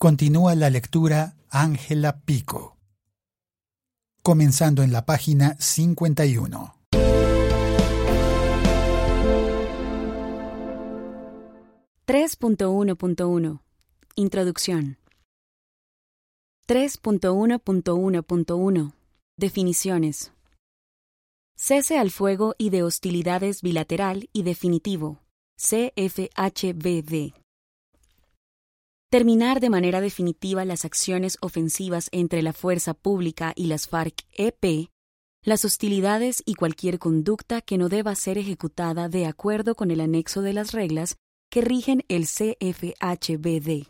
Continúa la lectura Ángela Pico. Comenzando en la página 51. (3.1.1) Introducción 3.1.1.1 Definiciones Cese al fuego y de hostilidades bilateral y definitivo. CFHBD. Terminar de manera definitiva las acciones ofensivas entre la fuerza pública y las FARC-EP, las hostilidades y cualquier conducta que no deba ser ejecutada de acuerdo con el anexo de las reglas que rigen el CFHBD.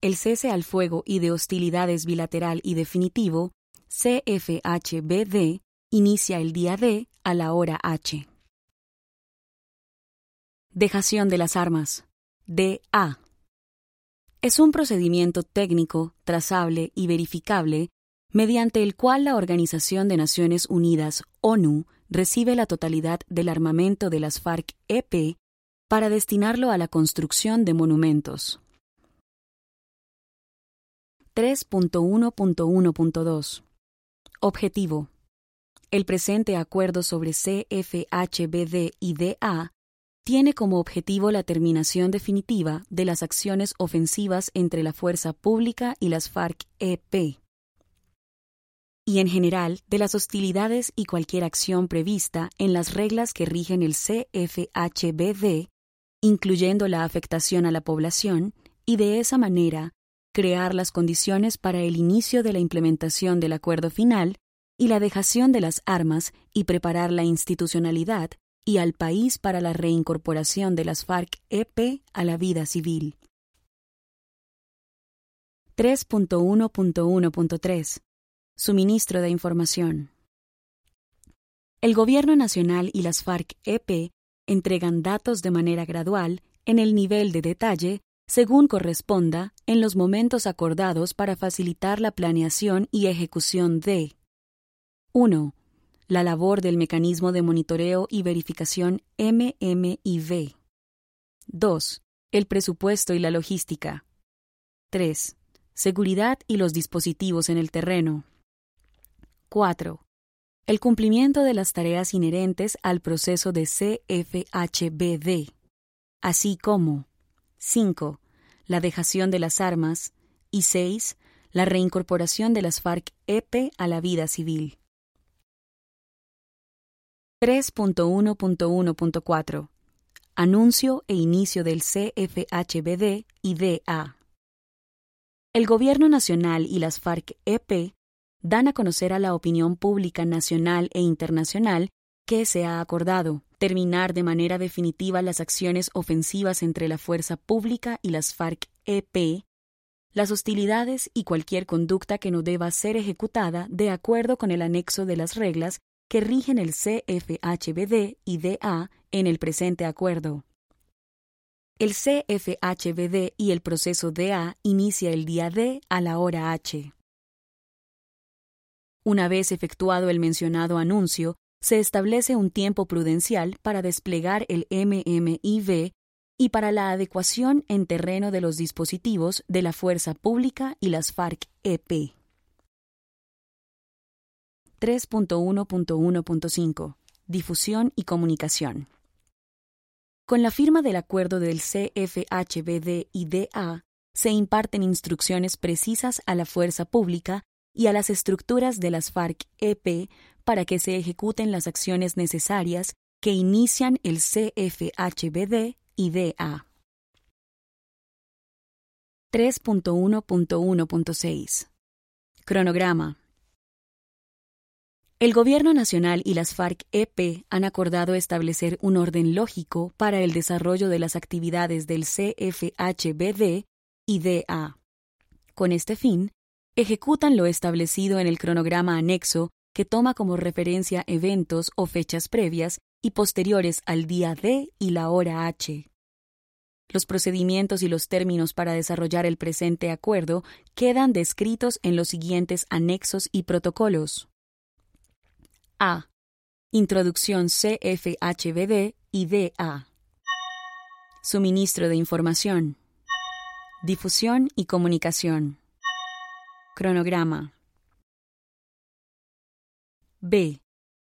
El cese al fuego y de hostilidades bilateral y definitivo, CFHBD, inicia el día D a la hora H. Dejación de las armas. DA. Es un procedimiento técnico, trazable y verificable mediante el cual la Organización de Naciones Unidas, ONU, recibe la totalidad del armamento de las FARC-EP para destinarlo a la construcción de monumentos. 3.1.1.2 Objetivo el presente acuerdo sobre CFHBD y DA tiene como objetivo la terminación definitiva de las acciones ofensivas entre la fuerza pública y las FARC-EP, y en general de las hostilidades y cualquier acción prevista en las reglas que rigen el CFHBD, incluyendo la afectación a la población, y de esa manera crear las condiciones para el inicio de la implementación del acuerdo final y la dejación de las armas y preparar la institucionalidad y al país para la reincorporación de las FARC-EP a la vida civil. 3.1.1.3 Suministro de información. El Gobierno Nacional y las FARC-EP entregan datos de manera gradual, en el nivel de detalle, según corresponda, en los momentos acordados para facilitar la planeación y ejecución de 1. La labor del mecanismo de monitoreo y verificación MMIV. 2. El presupuesto y la logística. 3. Seguridad y los dispositivos en el terreno. 4. El cumplimiento de las tareas inherentes al proceso de CFHBD, así como 5. La dejación de las armas y 6. La reincorporación de las FARC-EP a la vida civil. 3.1.1.4 Anuncio e inicio del CFHBD y DA. El Gobierno Nacional y las FARC-EP dan a conocer a la opinión pública nacional e internacional que se ha acordado terminar de manera definitiva las acciones ofensivas entre la fuerza pública y las FARC-EP, las hostilidades y cualquier conducta que no deba ser ejecutada de acuerdo con el anexo de las reglas que rigen el CFHBD y DA en el presente acuerdo. El CFHBD y el proceso DA inicia el día D a la hora H. Una vez efectuado el mencionado anuncio, se establece un tiempo prudencial para desplegar el MMIV y para la adecuación en terreno de los dispositivos de la Fuerza Pública y las FARC-EP. 3.1.1.5 Difusión y comunicación. Con la firma del acuerdo del CFHBD y DA, se imparten instrucciones precisas a la fuerza pública y a las estructuras de las FARC-EP para que se ejecuten las acciones necesarias que inician el CFHBD y DA. 3.1.1.6 Cronograma el Gobierno Nacional y las FARC-EP han acordado establecer un orden lógico para el desarrollo de las actividades del CFHBD y DA. Con este fin, ejecutan lo establecido en el cronograma anexo que toma como referencia eventos o fechas previas y posteriores al día D y la hora H. Los procedimientos y los términos para desarrollar el presente acuerdo quedan descritos en los siguientes anexos y protocolos. A. Introducción CFHBD y DA. Suministro de información. Difusión y comunicación. Cronograma. B.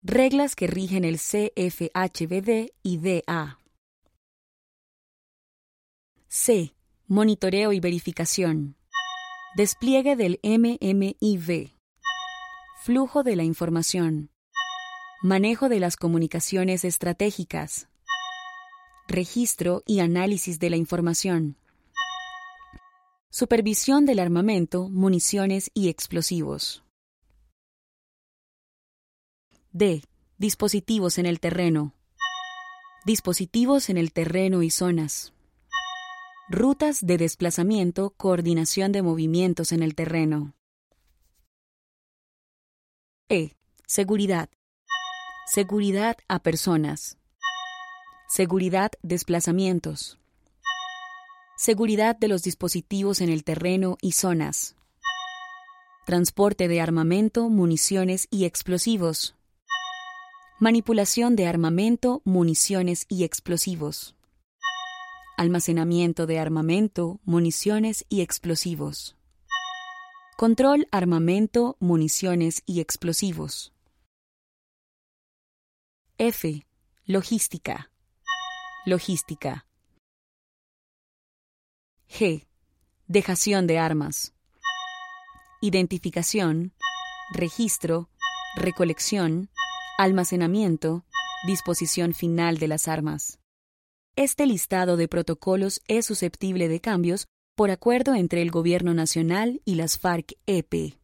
Reglas que rigen el CFHBD y DA. C. Monitoreo y verificación. Despliegue del MMIV. Flujo de la información. Manejo de las comunicaciones estratégicas. Registro y análisis de la información. Supervisión del armamento, municiones y explosivos. D. Dispositivos en el terreno. Dispositivos en el terreno y zonas. Rutas de desplazamiento, coordinación de movimientos en el terreno. E. Seguridad. Seguridad a personas. Seguridad desplazamientos. Seguridad de los dispositivos en el terreno y zonas. Transporte de armamento, municiones y explosivos. Manipulación de armamento, municiones y explosivos. Almacenamiento de armamento, municiones y explosivos. Control armamento, municiones y explosivos. F. Logística. Logística. G. Dejación de armas. Identificación, registro, recolección, almacenamiento, disposición final de las armas. Este listado de protocolos es susceptible de cambios por acuerdo entre el Gobierno Nacional y las FARC-EP.